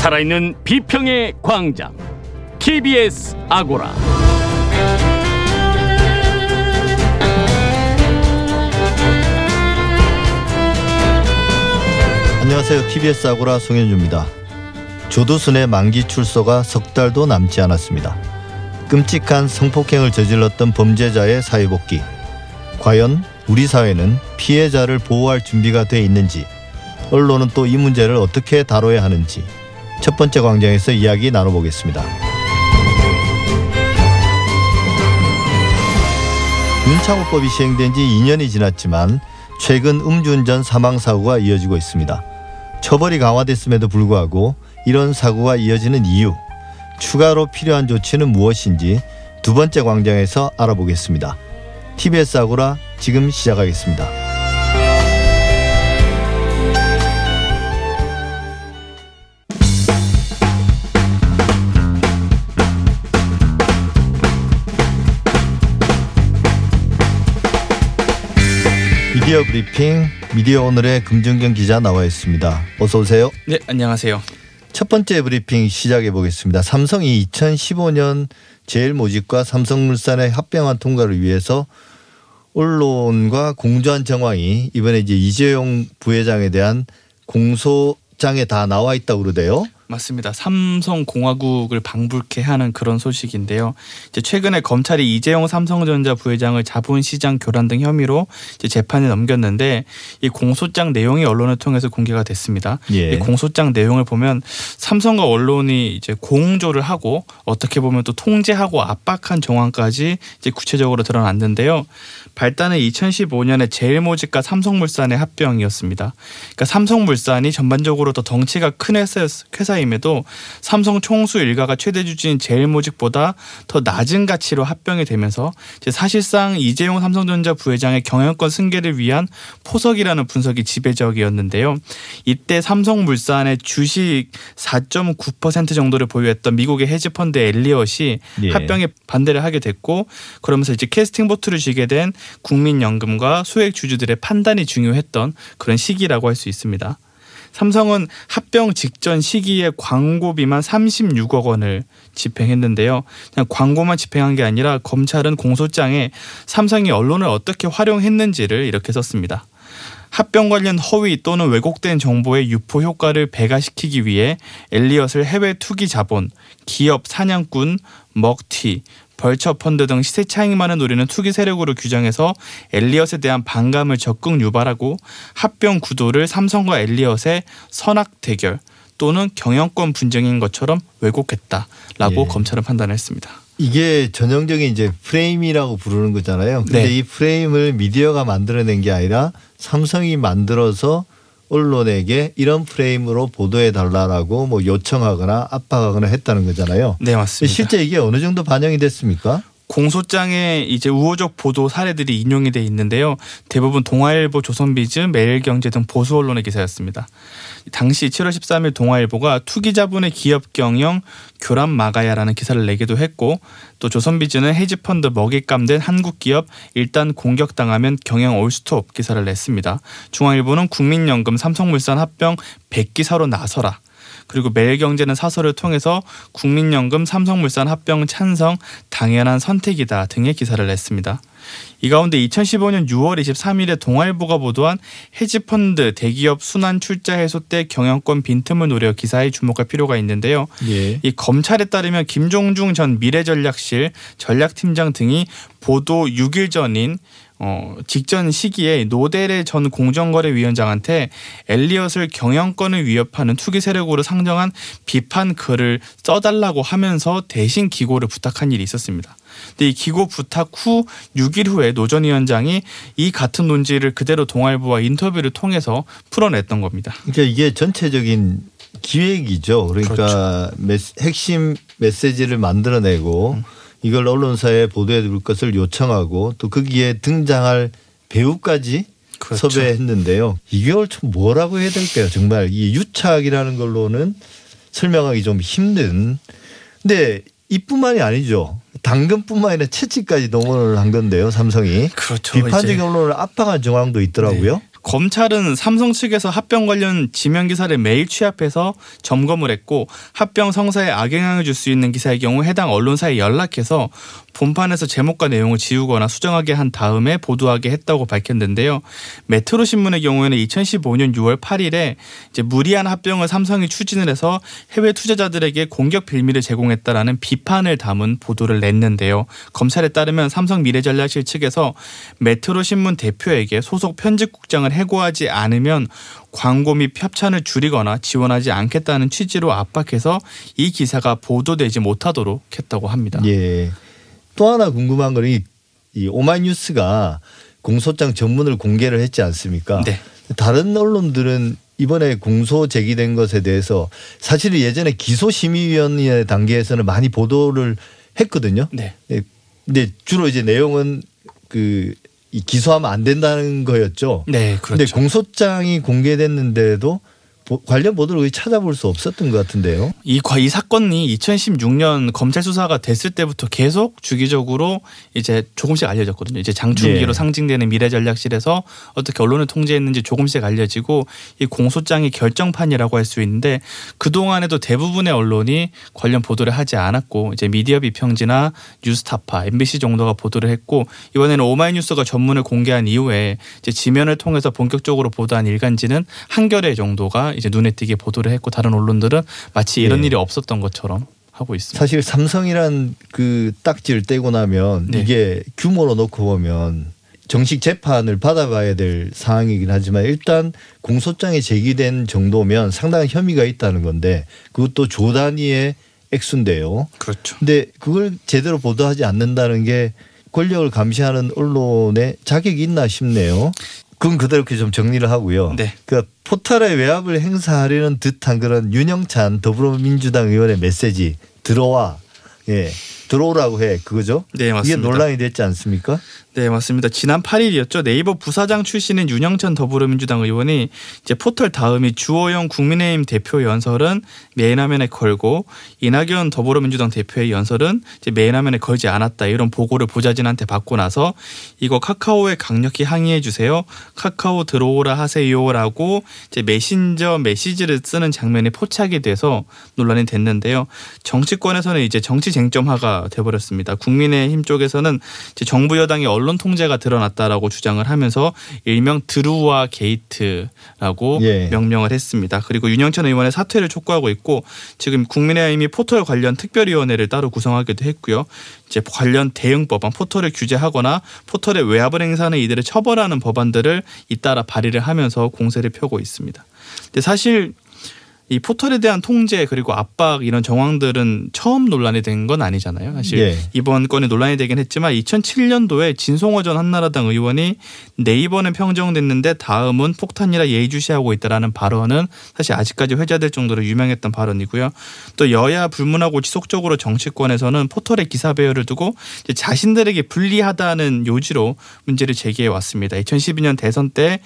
살아있는 비평의 광장 TBS 아고라 안녕하세요. TBS 아고라 송현주입니다. 조두순의 만기 출소가 석 달도 남지 않았습니다. 끔찍한 성폭행을 저질렀던 범죄자의 사회복귀. 과연 우리 사회는 피해자를 보호할 준비가 돼 있는지, 언론은 또 이 문제를 어떻게 다뤄야 하는지 첫 번째 광장에서 이야기 나눠보겠습니다. 윤창호법이 시행된 지 2년이 지났지만 최근 음주운전 사망 사고가 이어지고 있습니다. 처벌이 강화됐음에도 불구하고 이런 사고가 이어지는 이유, 추가로 필요한 조치는 무엇인지 두 번째 광장에서 알아보겠습니다. TBS 아고라 지금 시작하겠습니다. 미디어 브리핑 미디어 오늘의 금준경 기자 나와 있습니다. 어서 오세요. 네, 안녕하세요. 첫 번째 브리핑 시작해 보겠습니다. 삼성이 2015년 제일 모직과 삼성물산의 합병안 통과를 위해서 언론과 공조한 정황이 이번에 이제 이재용 부회장에 대한 공소장에 다 나와 있다고 그러대요. 맞습니다. 삼성공화국을 방불케 하는 그런 소식인데요. 이제 최근에 검찰이 이재용 삼성전자 부회장을 자본시장 교란 등 혐의로 이제 재판에 넘겼는데 이 공소장 내용이 언론을 통해서 공개가 됐습니다. 예. 이 공소장 내용을 보면 삼성과 언론이 이제 공조를 하고 어떻게 보면 또 통제하고 압박한 정황까지 이제 구체적으로 드러났는데요. 발단은 2015년에 제일모직과 삼성물산의 합병이었습니다. 그러니까 삼성물산이 전반적으로 더 덩치가 큰 회사, 회사 임에도 삼성 총수 일가가 최대 주주인 제일모직보다 더 낮은 가치로 합병이 되면서 사실상 이재용 삼성전자 부회장의 경영권 승계를 위한 포석이라는 분석이 지배적이었는데요. 이때 삼성물산의 주식 4.9% 정도를 보유했던 미국의 헤지펀드 엘리엇이 예. 합병에 반대를 하게 됐고 그러면서 이제 캐스팅 보트를 쥐게 된 국민연금과 소액 주주들의 판단이 중요했던 그런 시기라고 할 수 있습니다. 삼성은 합병 직전 시기에 광고비만 36억 원을 집행했는데요. 그냥 광고만 집행한 게 아니라 검찰은 공소장에 삼성이 언론을 어떻게 활용했는지를 이렇게 썼습니다. 합병 관련 허위 또는 왜곡된 정보의 유포 효과를 배가시키기 위해 엘리엇을 해외 투기 자본, 기업 사냥꾼, 먹튀, 벌처 펀드 등 시세 차익만을 노리는 투기 세력으로 규정해서 엘리엇에 대한 반감을 적극 유발하고 합병 구도를 삼성과 엘리엇의 선악 대결 또는 경영권 분쟁인 것처럼 왜곡했다라고 예. 검찰은 판단했습니다. 이게 전형적인 이제 프레임이라고 부르는 거잖아요. 근데 네. 이 프레임을 미디어가 만들어낸 게 아니라 삼성이 만들어서 언론에게 이런 프레임으로 보도해 달라라고 뭐 요청하거나 압박하거나 했다는 거잖아요. 네 맞습니다. 실제 이게 어느 정도 반영이 됐습니까? 공소장에 이제 우호적 보도 사례들이 인용이 돼 있는데요. 대부분 동아일보, 조선비즈, 매일경제 등 보수 언론의 기사였습니다. 당시 7월 13일 동아일보가 투기자본의 기업 경영 교란 막아야라는 기사를 내기도 했고 또 조선비즈는 헤지펀드 먹잇감 된 한국 기업 일단 공격당하면 경영 올스톱 기사를 냈습니다. 중앙일보는 국민연금 삼성물산 합병 100기사로 나서라. 그리고 매일경제는 사설을 통해서 국민연금 삼성물산 합병 찬성 당연한 선택이다 등의 기사를 냈습니다. 이 가운데 2015년 6월 23일에 동아일보가 보도한 헤지펀드 대기업 순환 출자 해소 때 경영권 빈틈을 노려 기사에 주목할 필요가 있는데요. 예. 이 검찰에 따르면 김종중 전 미래전략실 전략팀장 등이 보도 6일 전인 어, 직전 시기에 노데레 전 공정거래위원장한테 엘리엇을 경영권을 위협하는 투기 세력으로 상정한 비판 글을 써달라고 하면서 대신 기고를 부탁한 일이 있었습니다. 근데 이 기고 부탁 후 6일 후에 노 전 위원장이 이 같은 논지를 그대로 동아일보와 인터뷰를 통해서 풀어냈던 겁니다. 그러니까 이게 전체적인 기획이죠. 그러니까 메시- 핵심 메시지를 만들어내고 이걸 언론사에 보도해 줄 것을 요청하고 또 거기에 등장할 배우까지 그렇죠. 섭외했는데요. 이걸 좀 뭐라고 해야 될까요? 정말 이 유착이라는 걸로는 설명하기 좀 힘든. 근데 이뿐만이 아니죠. 당근뿐만 아니라 채찍까지 동원을 한 건데요. 삼성이 그렇죠. 비판적 이제 언론을 압박한 정황도 있더라고요. 네. 검찰은 삼성 측에서 합병 관련 지명 기사를 매일 취합해서 점검을 했고 합병 성사에 악영향을 줄 수 있는 기사의 경우 해당 언론사에 연락해서 본판에서 제목과 내용을 지우거나 수정하게 한 다음에 보도하게 했다고 밝혔는데요. 메트로 신문의 경우에는 2015년 6월 8일에 이제 무리한 합병을 삼성이 추진을 해서 해외 투자자들에게 공격 빌미를 제공했다라는 비판을 담은 보도를 냈는데요. 검찰에 따르면 삼성 미래전략실 측에서 메트로 신문 대표에게 소속 편집국장을 해고하지 않으면 광고 및 협찬을 줄이거나 지원하지 않겠다는 취지로 압박해서 이 기사가 보도되지 못하도록 했다고 합니다. 예. 또 하나 궁금한 거는 이, 이 오마이뉴스가 공소장 전문을 공개를 했지 않습니까? 네. 다른 언론들은 이번에 공소 제기된 것에 대해서 사실 예전에 기소심의위원회 단계에서는 많이 보도를 했거든요. 네. 네. 근데 주로 이제 내용은 그이 기소하면 안 된다는 거였죠. 네, 근데 그렇죠. 공소장이 공개됐는데도 보- 관련 보도를 찾아볼 수 없었던 것 같은데요. 이, 과- 이 사건이 2016년 검찰 수사가 됐을 때부터 계속 주기적으로 이제 조금씩 알려졌거든요. 이제 장충기로 예. 상징되는 미래전략실에서 어떻게 언론을 통제했는지 조금씩 알려지고 이 공소장이 결정판이라고 할 수 있는데 그 동안에도 대부분의 언론이 관련 보도를 하지 않았고 이제 미디어 비평지나 뉴스타파, MBC 정도가 보도를 했고 이번에는 오마이뉴스가 전문을 공개한 이후에 이제 지면을 통해서 본격적으로 보도한 일간지는 한겨레 정도가 이제 눈에 띄게 보도를 했고 다른 언론들은 마치 이런 네. 일이 없었던 것처럼 하고 있습니다. 사실 삼성이란 그 딱지를 떼고 나면 네. 이게 규모로 놓고 보면 정식 재판을 받아봐야 될 상황이긴 하지만 일단 공소장이 제기된 정도면 상당한 혐의가 있다는 건데 그것도 조 단위의 액수인데요. 그렇죠. 근데 그걸 제대로 보도하지 않는다는 게 권력을 감시하는 언론의 자격이 있나 싶네요. 그건 그대로 이렇게 좀 정리를 하고요. 네. 그 포탈의 외압을 행사하려는 듯한 그런 윤영찬 더불어민주당 의원의 메시지 들어와 예 들어오라고 해 그거죠? 네, 이게 맞습니다. 논란이 됐지 않습니까? 네, 맞습니다. 지난 8일이었죠. 네이버 부사장 출신인 윤영찬 더불어민주당 의원이 이제 포털 다음이 주호영 국민의힘 대표 연설은 메인 화면에 걸고 이낙연 더불어민주당 대표의 연설은 이제 메인 화면에 걸지 않았다 이런 보고를 보좌진한테 받고 나서 이거 카카오에 강력히 항의해 주세요. 카카오 들어오라 하세요라고 이제 메신저 메시지를 쓰는 장면이 포착이 돼서 논란이 됐는데요. 정치권에서는 이제 정치 쟁점화가 돼버렸습니다. 국민의힘 쪽에서는 정부 여당의 언론 통제가 드러났다라고 주장을 하면서 일명 드루와 게이트라고 예. 명명을 했습니다. 그리고 윤영찬 의원의 사퇴를 촉구하고 있고 지금 국민의힘이 포털 관련 특별위원회를 따로 구성하기도 했고요. 이제 관련 대응 법안 포털을 규제하거나 포털의 외압을 행사하는 이들을 처벌하는 법안들을 잇따라 발의를 하면서 공세를 펴고 있습니다. 근데 사실 이 포털에 대한 통제 그리고 압박 이런 정황들은 처음 논란이 된 건 아니잖아요. 사실 예. 이번 건이 논란이 되긴 했지만 2007년도에 진송호 전 한나라당 의원이 네이버는 평정됐는데 다음은 폭탄이라 예의주시하고 있다라는 발언은 사실 아직까지 회자될 정도로 유명했던 발언이고요. 또 여야 불문하고 지속적으로 정치권에서는 포털의 기사 배열을 두고 자신들에게 불리하다는 요지로 문제를 제기해 왔습니다. 2012년 대선 때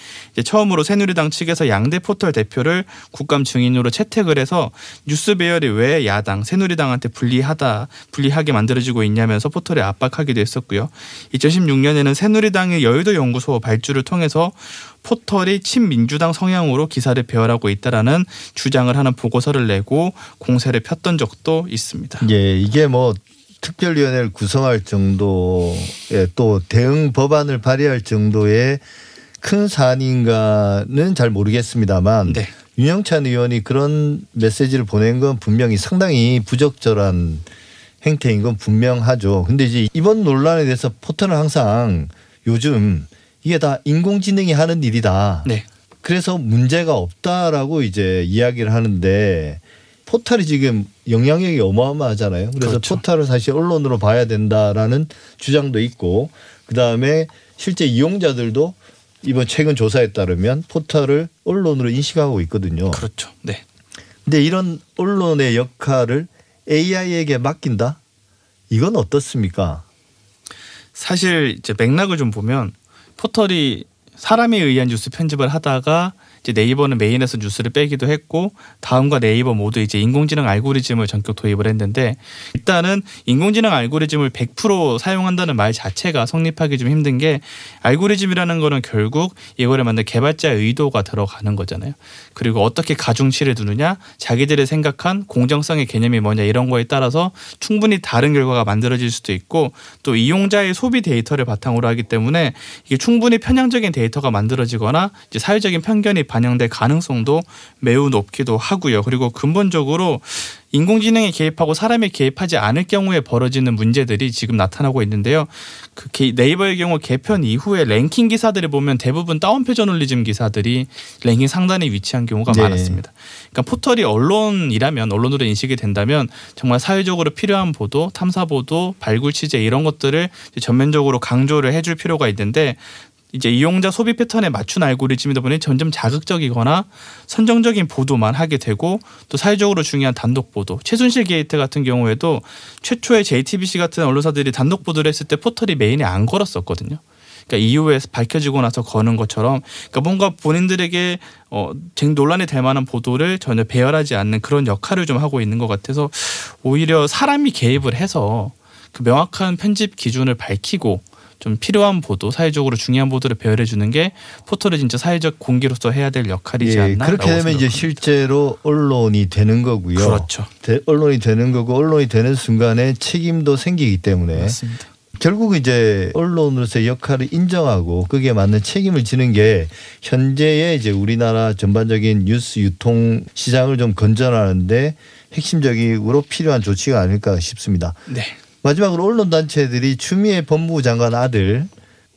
처음으로 새누리당 측에서 양대 포털 대표를 국감 증인으로 채택을 해서 뉴스 배열이 왜 야당 새누리당한테 불리하다 불리하게 만들어지고 있냐면서 포털에 압박하기도 했었고요. 2016년에는 새누리당의 여의도 연구소 발주를 통해서 포털이 친민주당 성향으로 기사를 배열하고 있다라는 주장을 하는 보고서를 내고 공세를 폈던 적도 있습니다. 예 이게 뭐 특별위원회를 구성할 정도의 또 대응 법안을 발의할 정도의 큰 사안인가는 잘 모르겠습니다만 네. 윤영찬 의원이 그런 메시지를 보낸 건 분명히 상당히 부적절한 행태인 건 분명하죠. 근데 이제 이번 논란에 대해서 포털은 항상 요즘 이게 다 인공지능이 하는 일이다. 네. 그래서 문제가 없다라고 이제 이야기를 하는데 포털이 지금 영향력이 어마어마하잖아요. 그래서 그렇죠. 포털을 사실 언론으로 봐야 된다라는 주장도 있고 그다음에 실제 이용자들도 이번 최근 조사에 따르면 포털을 언론으로 인식하고 있거든요. 그렇죠. 네. 근데 이런 언론의 역할을 AI에게 맡긴다? 이건 어떻습니까? 사실 이제 맥락을 좀 보면 포털이 사람에 의한 뉴스 편집을 하다가 이제 네이버는 메인에서 뉴스를 빼기도 했고 다음과 네이버 모두 이제 인공지능 알고리즘을 전격 도입을 했는데 일단은 인공지능 알고리즘을 100% 사용한다는 말 자체가 성립하기 좀 힘든 게 알고리즘이라는 거는 결국 이거를 만든 개발자의 의도가 들어가는 거잖아요. 그리고 어떻게 가중치를 두느냐, 자기들이 생각한 공정성의 개념이 뭐냐 이런 거에 따라서 충분히 다른 결과가 만들어질 수도 있고 또 이용자의 소비 데이터를 바탕으로 하기 때문에 이게 충분히 편향적인 데이터가 만들어지거나 이제 사회적인 편견이 반영될 가능성도 매우 높기도 하고요. 그리고 근본적으로 인공지능에 개입하고 사람이 개입하지 않을 경우에 벌어지는 문제들이 지금 나타나고 있는데요. 그 네이버의 경우 개편 이후에 랭킹 기사들을 보면 대부분 다운표 저널리즘 기사들이 랭킹 상단에 위치한 경우가 네. 많았습니다. 그러니까 포털이 언론이라면 언론으로 인식이 된다면 정말 사회적으로 필요한 보도, 탐사 보도, 발굴 취재 이런 것들을 전면적으로 강조를 해줄 필요가 있는데 이제 이용자 소비 패턴에 맞춘 알고리즘이다 보니 점점 자극적이거나 선정적인 보도만 하게 되고 또 사회적으로 중요한 단독 보도 최순실 게이트 같은 경우에도 최초의 JTBC 같은 언론사들이 단독 보도를 했을 때 포털이 메인에 안 걸었었거든요. 그러니까 이후에 밝혀지고 나서 거는 것처럼 그러니까 뭔가 본인들에게 어 논란이 될 만한 보도를 전혀 배열하지 않는 그런 역할을 좀 하고 있는 것 같아서 오히려 사람이 개입을 해서 그 명확한 편집 기준을 밝히고 좀 필요한 보도, 사회적으로 중요한 보도를 배열해 주는 게 포털의 진짜 사회적 공기로서 해야 될 역할이지 예, 않나. 그렇게 되면 이제 실제로 언론이 되는 거고요. 그렇죠. 대- 언론이 되는 거고 언론이 되는 순간에 책임도 생기기 때문에 맞습니다. 결국 이제 언론으로서의 역할을 인정하고 거기에 맞는 책임을 지는 게 현재의 이제 우리나라 전반적인 뉴스 유통 시장을 좀 건전하는데 핵심적으로 필요한 조치가 아닐까 싶습니다. 네. 마지막으로 언론 단체들이 추미애 법무부 장관 아들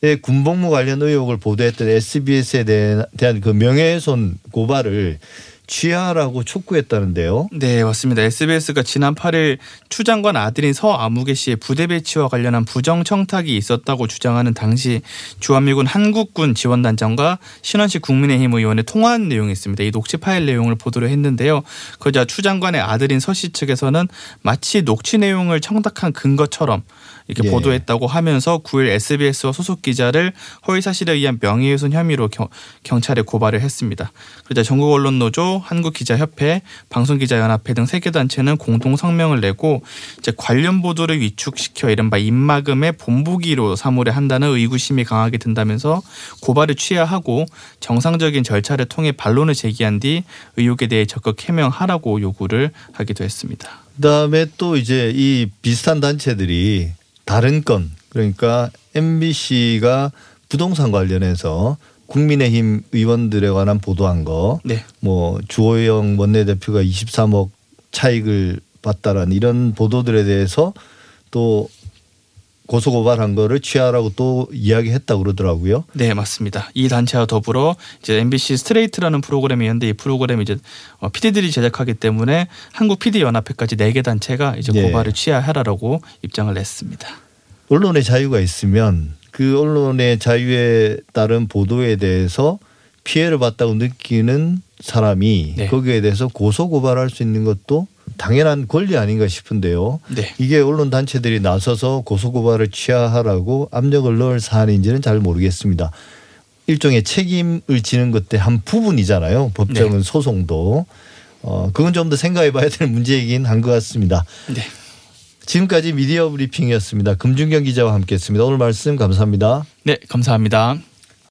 의 군복무 관련 의혹을 보도했던 SBS에 대한 그 명예훼손 고발을 취하라고 촉구했다는데요. 네, 맞습니다. SBS가 지난 8일 추 장관 아들인 서 아무개 씨의 부대 배치와 관련한 부정 청탁이 있었다고 주장하는 당시 주한미군 한국군 지원단장과 신원식 국민의힘 의원의 통화한 내용이 있습니다. 이 녹취 파일 내용을 보도를 했는데요. 그러자 추 장관의 아들인 서 씨 측에서는 마치 녹취 내용을 청탁한 근거처럼 이렇게 예. 보도했다고 하면서 9일 SBS와 소속 기자를 허위 사실에 의한 명예훼손 혐의로 경, 경찰에 고발을 했습니다. 그러자 전국 언론 노조, 한국 기자협회, 방송기자연합회 등 세 개 단체는 공동 성명을 내고 이제 관련 보도를 위축시켜 이른바 입막음의 본보기로 사무를 한다는 의구심이 강하게 든다면서 고발을 취하하고 정상적인 절차를 통해 반론을 제기한 뒤 의혹에 대해 적극 해명하라고 요구를 하기도 했습니다. 그다음에 또 이제 이 비슷한 단체들이 다른 건 그러니까 MBC가 부동산 관련해서 국민의힘 의원들에 관한 보도한 거, 네. 뭐 주호영 원내대표가 23억 차익을 봤다라는 이런 보도들에 대해서 또 고소고발한 거를 취하라고 또 이야기했다고 그러더라고요. 네, 맞습니다. 이 단체와 더불어 이제 MBC 스트레이트라는 프로그램이 있는데 이 프로그램이 이제 어, PD들이 제작하기 때문에 한국 PD 연합회까지 네 개 단체가 이제 예. 고발을 취하하라고 입장을 냈습니다. 언론의 자유가 있으면 그 언론의 자유에 따른 보도에 대해서 피해를 봤다고 느끼는 사람이 네. 거기에 대해서 고소 고발할 수 있는 것도 당연한 권리 아닌가 싶은데요. 네. 이게 언론 단체들이 나서서 고소 고발을 취하하라고 압력을 넣을 사안인지는 잘 모르겠습니다. 일종의 책임을 지는 것의 한 부분이잖아요. 법정은 소송도. 어, 그건 좀 더 생각해 봐야 될 문제이긴 한 것 같습니다. 네. 지금까지 미디어 브리핑이었습니다. 금준경 기자와 함께했습니다. 오늘 말씀 감사합니다. 네, 감사합니다.